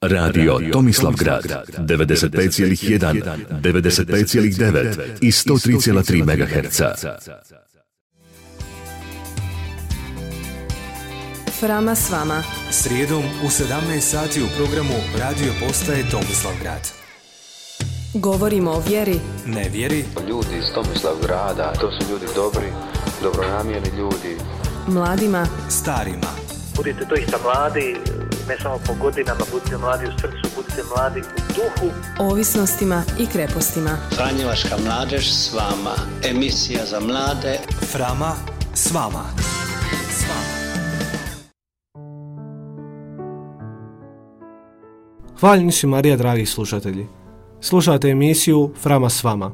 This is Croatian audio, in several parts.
Radio Tomislav Grad 95,1, 95,9 i 103,3 MHz. Frama s vama. Srijedom u 17 sati u programu Radio Postaje Tomislav Grad. Govorimo o vjeri, Ne vjeri, Ljudi iz Tomislav grada, to su ljudi dobri, dobronamjerni ljudi. mladima, starima, budite doista mladi, ne samo po godinama, budite mladi u srcu, budite mladi u duhu. ovisnostima i krepostima. Franjevačka mladež s vama. Emisija za mlade. Frama s vama. Hvaljeni si Marija, dragi slušatelji. Slušate emisiju Frama s vama.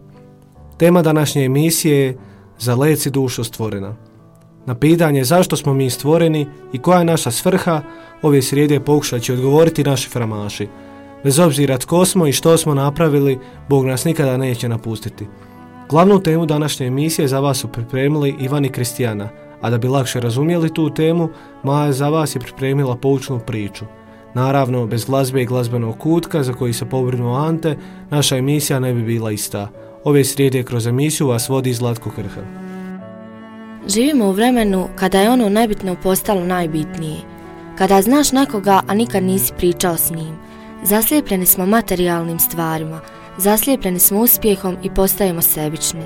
Tema današnje emisije je Za leci dušo stvorena. Na pitanje zašto smo mi stvoreni i koja je naša svrha, ove srijede pokušat će odgovoriti naši framaši. Bez obzira tko smo i što smo napravili, Bog nas nikada neće napustiti. Glavnu temu današnje emisije za vas su pripremili Ivan i Kristijana, a da bi lakše razumjeli tu temu, Maja za vas je pripremila poučnu priču. Naravno, bez glazbe i glazbenog kutka za koji se pobrinuo Ante, naša emisija ne bi bila ista. Ove srijede kroz emisiju vas vodi Zlatko Krha. Živimo u vremenu kada je ono nebitno postalo najbitnije. Kada znaš nekoga, a nikad nisi pričao s njim. Zaslijepljeni smo materijalnim stvarima, zaslijepljeni smo uspjehom i postajemo sebični.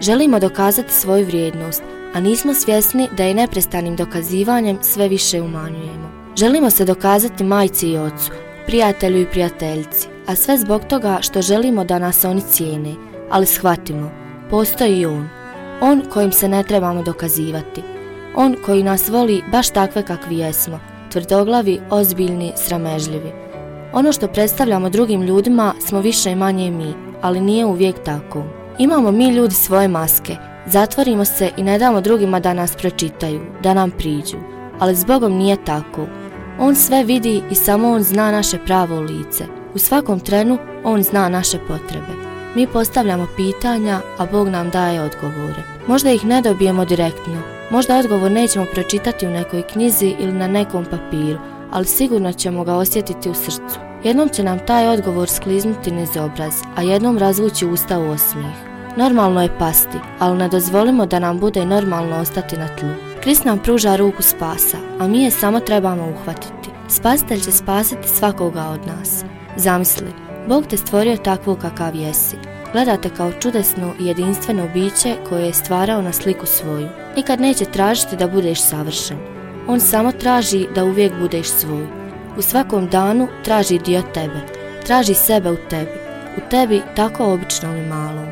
Želimo dokazati svoju vrijednost, a nismo svjesni da je neprestanim dokazivanjem sve više umanjujemo. Želimo se dokazati majci i ocu, prijatelju i prijateljici, a sve zbog toga što želimo da nas oni cijene, ali shvatimo, postoji i on, on kojim se ne trebamo dokazivati. On koji nas voli baš takve kakvi jesmo, tvrdoglavi, ozbiljni, sramežljivi. Ono što predstavljamo drugim ljudima smo više i manje mi, ali nije uvijek tako. Imamo mi ljudi svoje maske, zatvorimo se i ne damo drugima da nas pročitaju, da nam priđu, ali s Bogom nije tako. On sve vidi i samo On zna naše pravo lice. U svakom trenu On zna naše potrebe. Mi postavljamo pitanja, a Bog nam daje odgovore. Možda ih ne dobijemo direktno, možda odgovor nećemo pročitati u nekoj knjizi ili na nekom papiru, ali sigurno ćemo ga osjetiti u srcu. Jednom će nam taj odgovor skliznuti niz obraz, a jednom razvući usta u osmijeh. Normalno je pasti, ali ne dozvolimo da nam bude normalno ostati na tlu. Krist nam pruža ruku spasa, a mi je samo trebamo uhvatiti. Spasitelj će spasiti svakoga od nas. Zamisli, Bog te stvorio takvu kakav jesi. Gledate kao čudesno i jedinstveno biće koje je stvarao na sliku svoju. Nikad neće tražiti da budeš savršen. On samo traži da uvijek budeš svoj. U svakom danu traži dio tebe. Traži sebe u tebi. U tebi tako običnom i malom.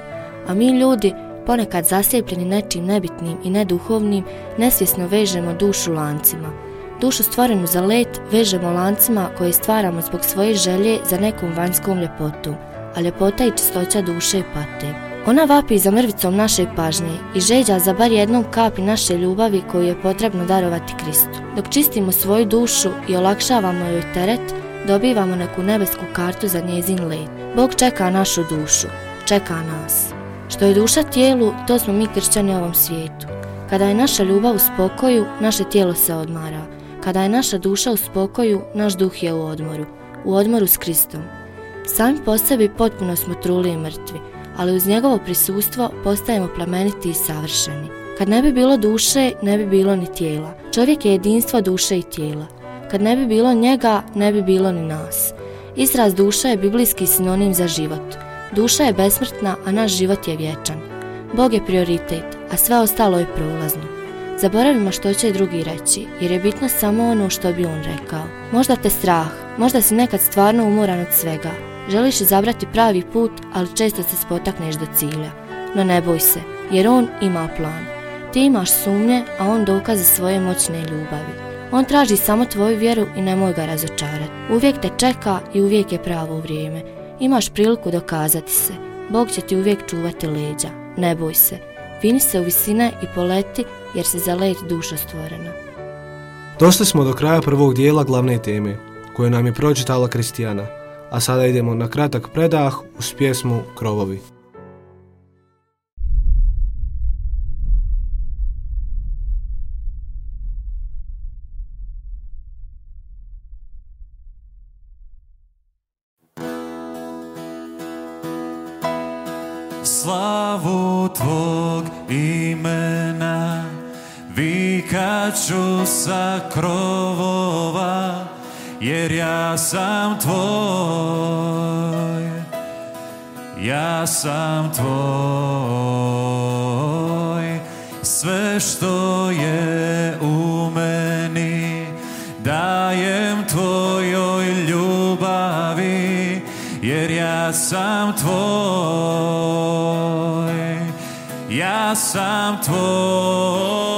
A mi ljudi, ponekad zaslijepljeni nečim nebitnim i neduhovnim, nesvjesno vežemo dušu lancima. Dušu stvorenu za let vežemo lancima koje stvaramo zbog svoje želje za nekom vanjskom ljepotom, a ljepota i čistoća duše pate. Ona vapi za mrvicom naše pažnje i žeđa za bar jednom kapi naše ljubavi koju je potrebno darovati Kristu. Dok čistimo svoju dušu i olakšavamo joj teret, dobivamo neku nebesku kartu za njezin let. Bog čeka našu dušu, čeka nas. Što je duša tijelu, to smo mi kršćani ovom svijetu. Kada je naša ljubav u spokoju, naše tijelo se odmara. Kada je naša duša u spokoju, naš duh je u odmoru. U odmoru s Kristom. Sami po sebi potpuno smo truli i mrtvi, ali uz njegovo prisustvo postajemo plemeniti i savršeni. Kad ne bi bilo duše, ne bi bilo ni tijela. Čovjek je jedinstvo duše i tijela. Kad ne bi bilo njega, ne bi bilo ni nas. Izraz duša je biblijski sinonim za život. Duša je besmrtna, a naš život je vječan. Bog je prioritet, a sve ostalo je prolazno. Zaboravimo što će drugi reći, jer je bitno samo ono što bi on rekao. Možda te strah, možda si nekad stvarno umoran od svega. Želiš izabrati pravi put, ali često se spotakneš do cilja. No ne boj se, jer on ima plan. Ti imaš sumnje, a on dokaze svoje moćne ljubavi. On traži samo tvoju vjeru i nemoj ga razočarati. Uvijek te čeka i uvijek je pravo vrijeme. Imaš priliku dokazati se. Bog će ti uvijek čuvati leđa. Ne boj se. Vini se u visine i poleti jer si za let duša stvorena. Došli smo do kraja prvog dijela glavne teme, koju nam je pročitala Kristijana, a sada idemo na kratak predah uz pjesmu Krovovi. Tvoj. Sve što je u meni Dajem Tvojoj ljubavi Jer ja sam Tvoj. Ja sam Tvoj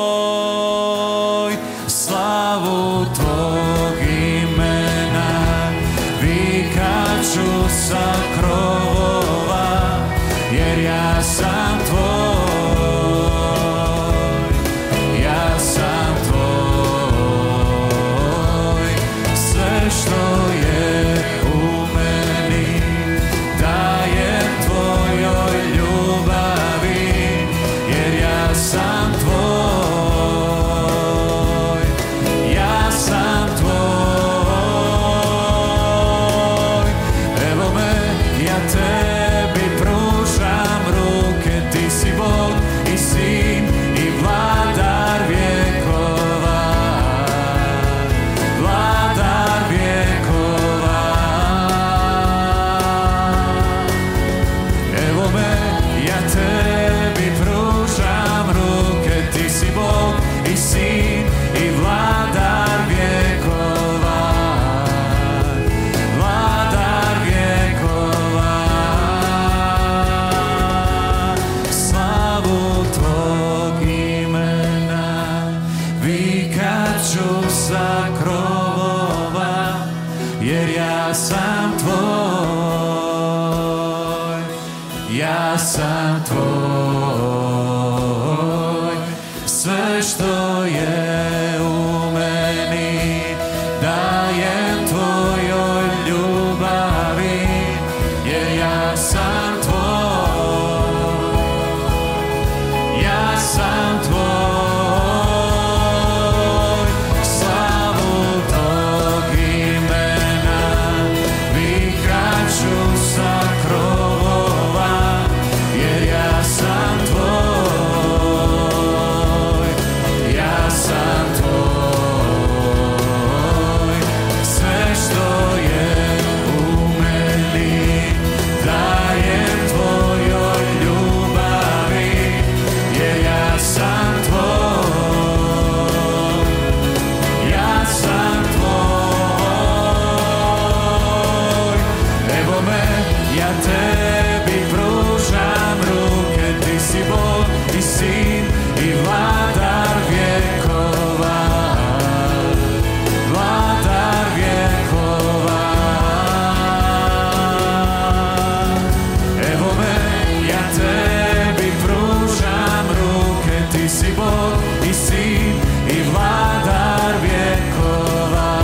Ti si Bog i Sin i Vladar vjekova.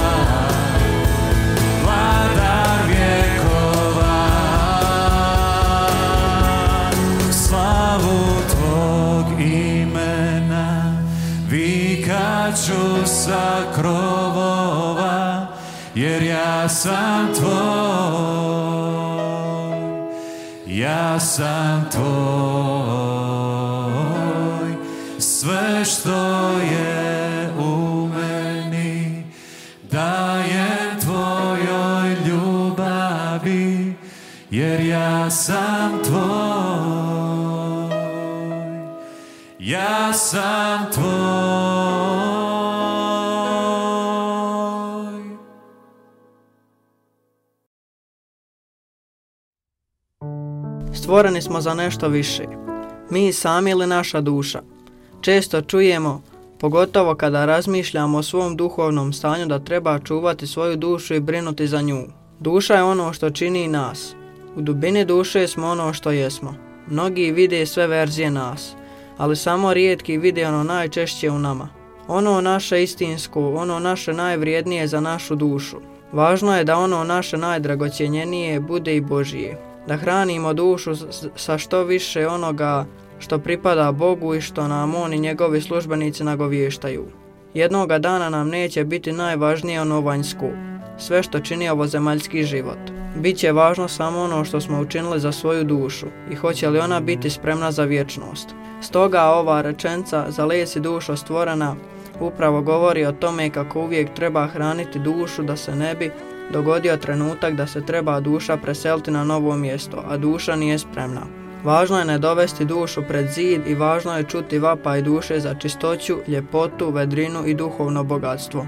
Vladar vjekova. Slavu Tvog imena Vikat ću sa krovova Jer ja sam Tvoj Ja sam Tvoj Što je u meni Dajem Tvojoj ljubavi Jer ja sam Tvoj Ja sam Tvoj Stvoreni smo za nešto više. Mi sami ili naša duša. Često čujemo, pogotovo kada razmišljamo o svom duhovnom stanju da treba čuvati svoju dušu i brinuti za nju. Duša je ono što čini nas. U dubini duše smo ono što jesmo. Mnogi vide sve verzije nas, ali samo rijetki vide ono najčešće u nama. Ono naše istinsko, ono naše najvrijednije za našu dušu. Važno je da ono naše najdragocjenjenije bude i Božije. Da hranimo dušu sa što više onoga što pripada Bogu i što nam on i njegovi službenici nagovještaju. Jednoga dana nam neće biti najvažnije ono vanjsko, sve što čini ovozemaljski život. Biće važno samo ono što smo učinili za svoju dušu i hoće li ona biti spremna za vječnost. Stoga ova rečenca za les i dušo stvorena upravo govori o tome kako uvijek treba hraniti dušu da se ne bi dogodio trenutak da se treba duša preseliti na novo mjesto, a duša nije spremna. Važno je ne dovesti dušu pred zid i važno je čuti vapaj duše za čistoću, ljepotu, vedrinu i duhovno bogatstvo.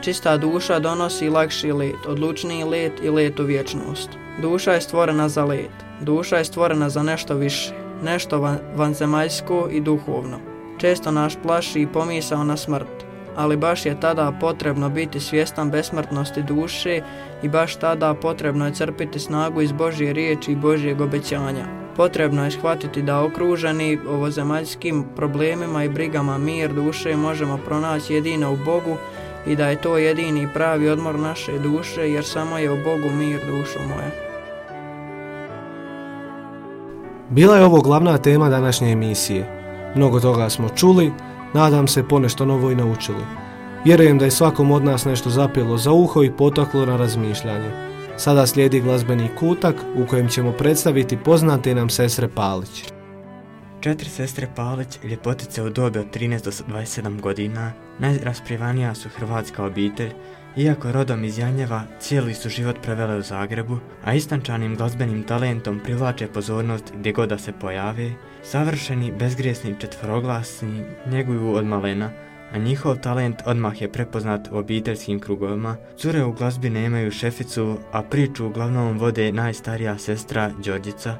Čista duša donosi lakši let, odlučniji let i let u vječnost. Duša je stvorena za let. Duša je stvorena za nešto više, nešto van, vanzemaljsko i duhovno. Često naš plaši i pomisao na smrt, ali baš je tada potrebno biti svjestan besmrtnosti duše i baš tada potrebno je crpiti snagu iz Božje riječi i Božjeg obećanja. Potrebno je shvatiti da okruženi ovozemaljskim problemima i brigama mir duše možemo pronaći jedino u Bogu i da je to jedini pravi odmor naše duše jer samo je u Bogu mir dušo moja. Bila je ovo glavna tema današnje emisije. Mnogo toga smo čuli, nadam se ponešto novo i naučili. Vjerujem da je svakom od nas nešto zapelo za uho i potaklo na razmišljanje. Sada slijedi glazbeni kutak u kojem ćemo predstaviti poznate nam sestre Palić. Četiri sestre Palić, ljepotice u dobi od 13 do 27 godina, najrasprivanija su hrvatska obitelj, iako rodom iz Janjeva, cijeli su život prevele u Zagrebu, a istančanim glazbenim talentom privlače pozornost gdje god da se pojave, savršeni, bezgrijesni, četvoroglasni, njeguju od malena, a njihov talent odmah je prepoznat u obiteljskim krugovima. Cure u glazbi nemaju šeficu, a priču uglavnom vode najstarija sestra Đorđica,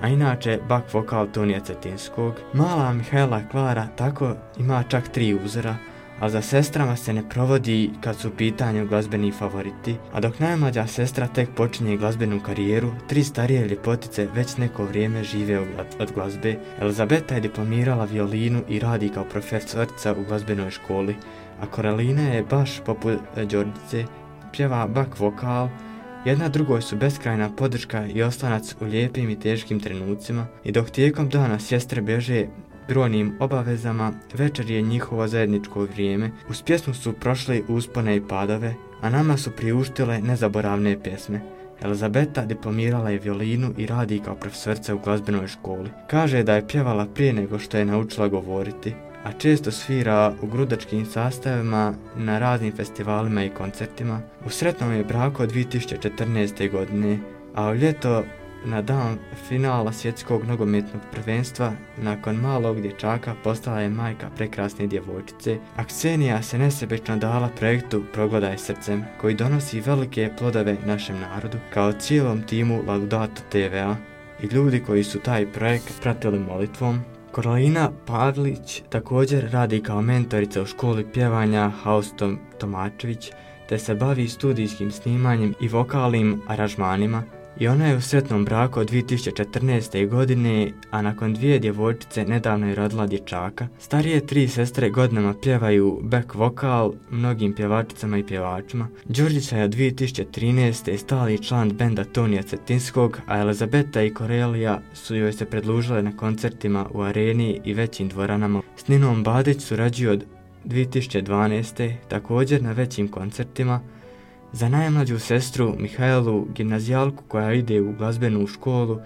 a inače bak vokal Tonija Cetinskog. Mala Mihajla Klara tako ima čak tri uzora, a za sestrama se ne provodi kad su u pitanju glazbeni favoriti, a dok najmlađa sestra tek počinje glazbenu karijeru, tri starije ljepotice već neko vrijeme žive od glazbe. Elizabeta je diplomirala violinu i radi kao profesorica u glazbenoj školi, a Koralina je baš poput Đorđice, pjeva bak vokal, Jedna drugoj su beskrajna podrška i ostanac u lijepim i teškim trenucima. I dok tijekom dana sestre bježe brojnim obavezama, večer je njihovo zajedničko vrijeme. Uz pjesmu su prošli uspone i padove, a nama su priuštile nezaboravne pjesme. Elizabeta diplomirala je violinu i radi kao profesorca u glazbenoj školi. Kaže da je pjevala prije nego što je naučila govoriti, a često svira u grudačkim sastavima na raznim festivalima i koncertima. U sretnom je braku od 2014. godine, a u ljeto na dan finala svjetskog nogometnog prvenstva, nakon malog dječaka postala je majka prekrasne djevojčice, a Ksenija se nesebično dala projektu Progledaj srcem, koji donosi velike plodove našem narodu, kao cijelom timu Laudato TVA i ljudi koji su taj projekt pratili molitvom. Koralina Pavlić također radi kao mentorica u školi pjevanja Haustom Tomačević, te se bavi studijskim snimanjem i vokalnim aranžmanima, i ona je u sretnom braku od 2014. godine, a nakon dvije djevojčice nedavno je rodila dječaka. Starije tri sestre godinama pjevaju back vokal mnogim pjevačicama i pjevačima. Đurđica je od 2013. stali član benda Tonija Cetinskog, a Elizabeta i Korelija su joj se predlužile na koncertima u areni i većim dvoranama. S Ninom Badić surađuju od 2012. također na većim koncertima, za najmlađu sestru Mihajlu, gimnazijalku koja ide u glazbenu školu,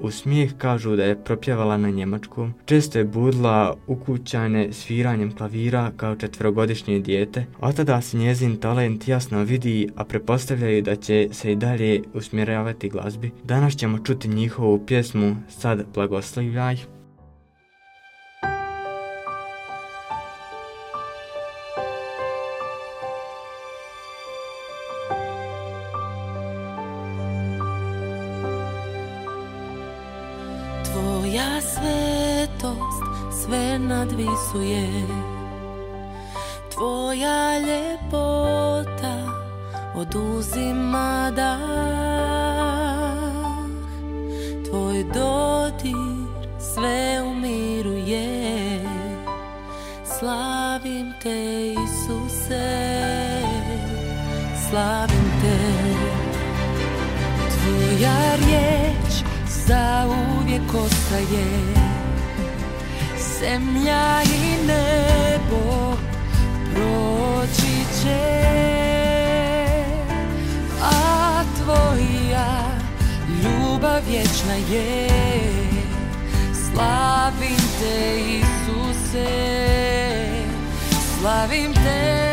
u smijeh kažu da je propjevala na njemačkom. Često je budla ukućane sviranjem klavira kao četvrogodišnje dijete. Od tada se njezin talent jasno vidi, a prepostavljaju da će se i dalje usmjeravati glazbi. Danas ćemo čuti njihovu pjesmu Sad blagoslivljaj. Nadvisuje Tvoja ljepota oduzima dah. Tvoj dodir sve umiruje. Slavim te Isuse Slavim te. Tvoja riječ za uvijek ostaje zemlja i nebo proći će a tvoja vječna je. Slavim te Isuse Slavim te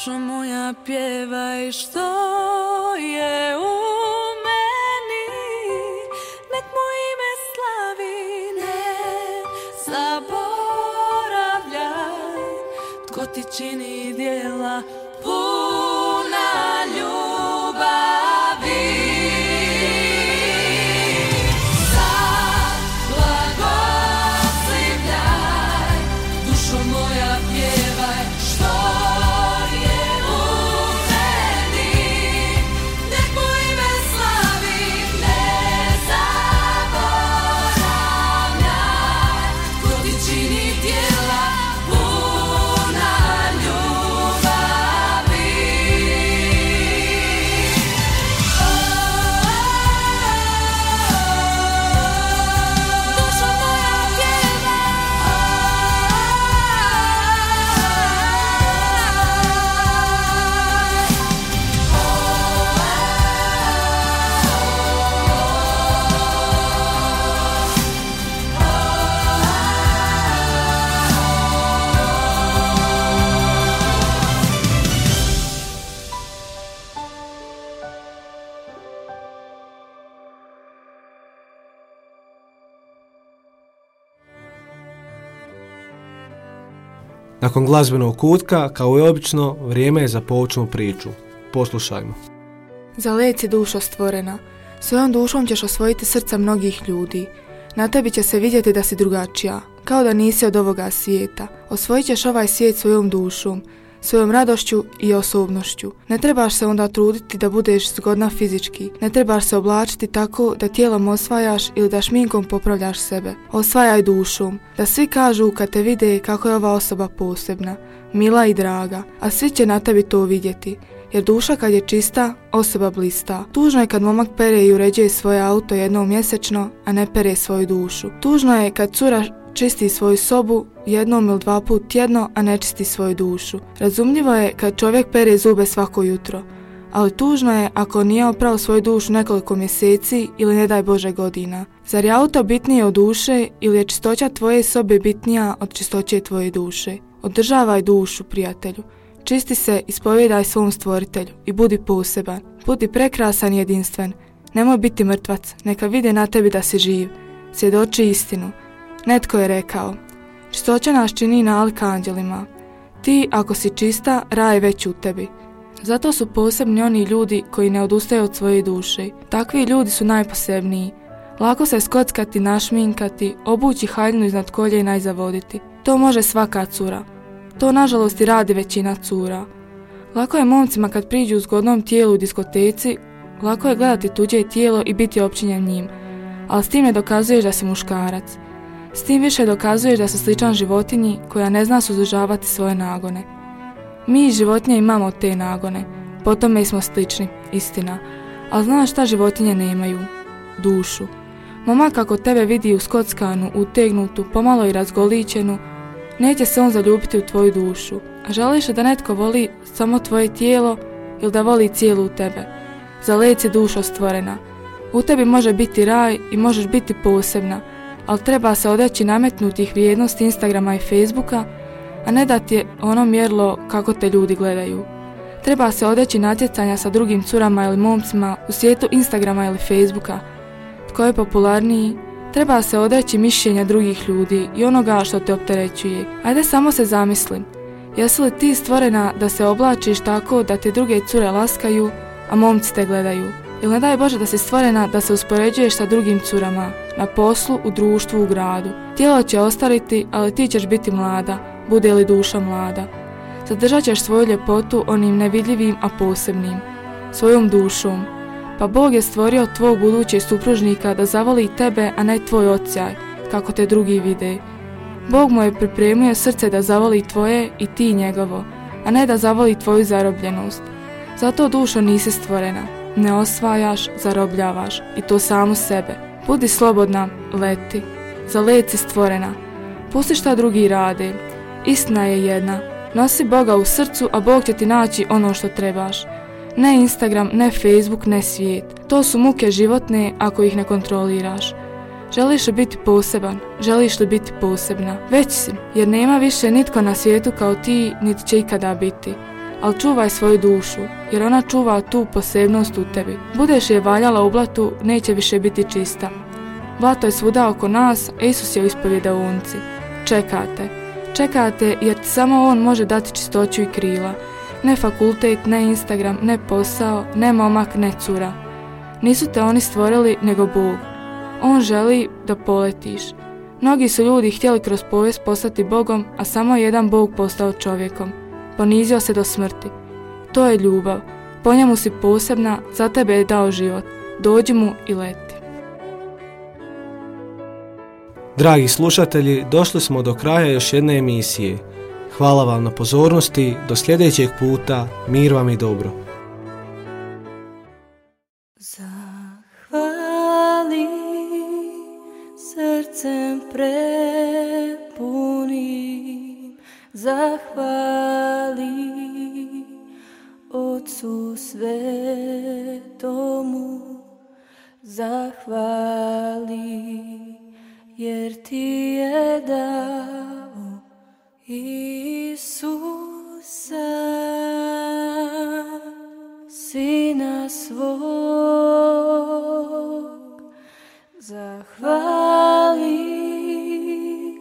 Dušo moja pjevaj što je u meni. Nek mu ime slavi ne zaboravljaj. Tko ti čini Nakon glazbenog kutka, kao i obično, vrijeme je za poučnu priču. Poslušajmo. Za led si dušo stvorena. Svojom dušom ćeš osvojiti srca mnogih ljudi. Na tebi će se vidjeti da si drugačija, kao da nisi od ovoga svijeta. Osvojit ćeš ovaj svijet svojom dušom, svojom radošću i osobnošću. Ne trebaš se onda truditi da budeš zgodna fizički. Ne trebaš se oblačiti tako da tijelom osvajaš ili da šminkom popravljaš sebe. Osvajaj dušom. Da svi kažu kad te vide kako je ova osoba posebna, mila i draga, a svi će na tebi to vidjeti. Jer duša kad je čista, osoba blista. Tužno je kad momak pere i uređuje svoje auto jednom mjesečno, a ne pere svoju dušu. Tužno je kad cura čisti svoju sobu jednom ili dva put tjedno, a ne čisti svoju dušu. Razumljivo je kad čovjek pere zube svako jutro, ali tužno je ako nije oprao svoju dušu nekoliko mjeseci ili ne daj Bože godina. Zar je auto bitnije od duše ili je čistoća tvoje sobe bitnija od čistoće tvoje duše? Održavaj dušu, prijatelju. Čisti se, ispovjedaj svom stvoritelju i budi poseban. Budi prekrasan i jedinstven. Nemoj biti mrtvac, neka vide na tebi da si živ. Svjedoči istinu. Netko je rekao, čistoća nas čini nalik anđelima. Ti, ako si čista, raj već u tebi. Zato su posebni oni ljudi koji ne odustaju od svoje duše. Takvi ljudi su najposebniji. Lako se skockati, našminkati, obući haljinu iznad koljena i zavoditi. To može svaka cura. To nažalost i radi većina cura. Lako je momcima kad priđu u zgodnom tijelu u diskoteci, lako je gledati tuđe tijelo i biti općinjen njim, ali s tim ne dokazuješ da si muškarac. S tim više dokazuješ da si sličan životinji koja ne zna suzdržavati svoje nagone. Mi iz životinje imamo te nagone, po tome smo slični, istina. Ali znaš šta životinje nemaju? Dušu. Momak ako tebe vidi u skockanu, utegnutu, pomalo i razgoličenu, neće se on zaljubiti u tvoju dušu. A želiš li da netko voli samo tvoje tijelo ili da voli cijelu tebe? Za led si dušo stvorena. U tebi može biti raj i možeš biti posebna, ali treba se odreći nametnutih vrijednosti Instagrama i Facebooka, a ne da ti je ono mjerlo kako te ljudi gledaju. Treba se odeći natjecanja sa drugim curama ili momcima u svijetu Instagrama ili Facebooka. Tko je popularniji, treba se odreći mišljenja drugih ljudi i onoga što te opterećuje. Ajde samo se zamislim, jesi li ti stvorena da se oblačiš tako da te druge cure laskaju, a momci te gledaju? Ili ne daj Bože da si stvorena da se uspoređuješ sa drugim curama, na poslu, u društvu, u gradu. Tijelo će ostariti, ali ti ćeš biti mlada, bude li duša mlada. Zadržat ćeš svoju ljepotu onim nevidljivim, a posebnim, svojom dušom. Pa Bog je stvorio tvog budućeg supružnika da zavoli tebe, a ne tvoj ocijaj, kako te drugi vide. Bog mu je pripremio srce da zavoli tvoje i ti njegovo, a ne da zavoli tvoju zarobljenost. Zato dušo nisi stvorena, ne osvajaš, zarobljavaš i to samu sebe. Budi slobodna, leti, za let si stvorena. Pusti šta drugi rade, istina je jedna, nosi Boga u srcu, a Bog će ti naći ono što trebaš. Ne Instagram, ne Facebook, ne svijet. To su muke životne ako ih ne kontroliraš. Želiš li biti poseban? Želiš li biti posebna? Već si, jer nema više nitko na svijetu kao ti, niti će ikada biti. Ali čuvaj svoju dušu, jer ona čuva tu posebnost u tebi. Budeš je valjala u blatu, neće više biti čista. Blato je svuda oko nas, a Isus je u ispovjedaunci. Čekate. Čekate jer samo On može dati čistoću i krila. Ne fakultet, ne Instagram, ne posao, ne momak, ne cura. Nisu te oni stvorili, nego Bog. On želi da poletiš. Mnogi su ljudi htjeli kroz povijest postati Bogom, a samo je jedan Bog postao čovjekom. Ponizio se do smrti. To je ljubav. Po njemu si posebna, za tebe je dao život. Dođi mu i leti. Dragi slušatelji, došli smo do kraja još jedne emisije. Hvala vam na pozornosti, do sljedećeg puta, mir vam i dobro. Zahvali srcem prepunim, zahvali Otcu svetomu, zahvali jer ti je dao Isusa, Sina svog, zahvali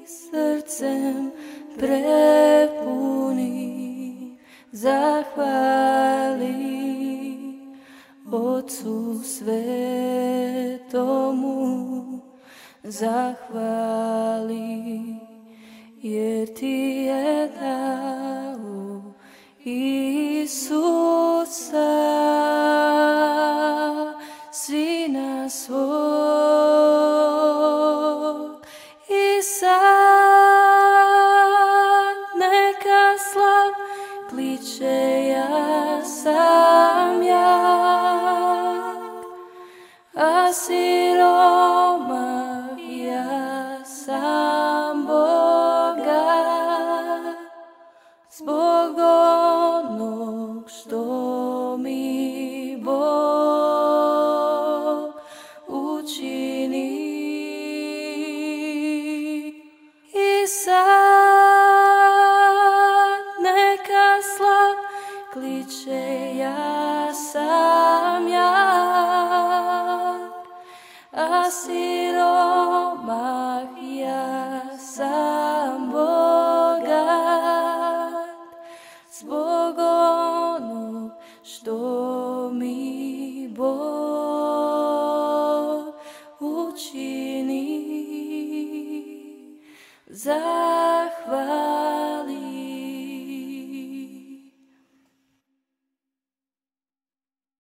srcem prepuni, zahvali Otcu svetomu, zahvali jer ti je dao Isusa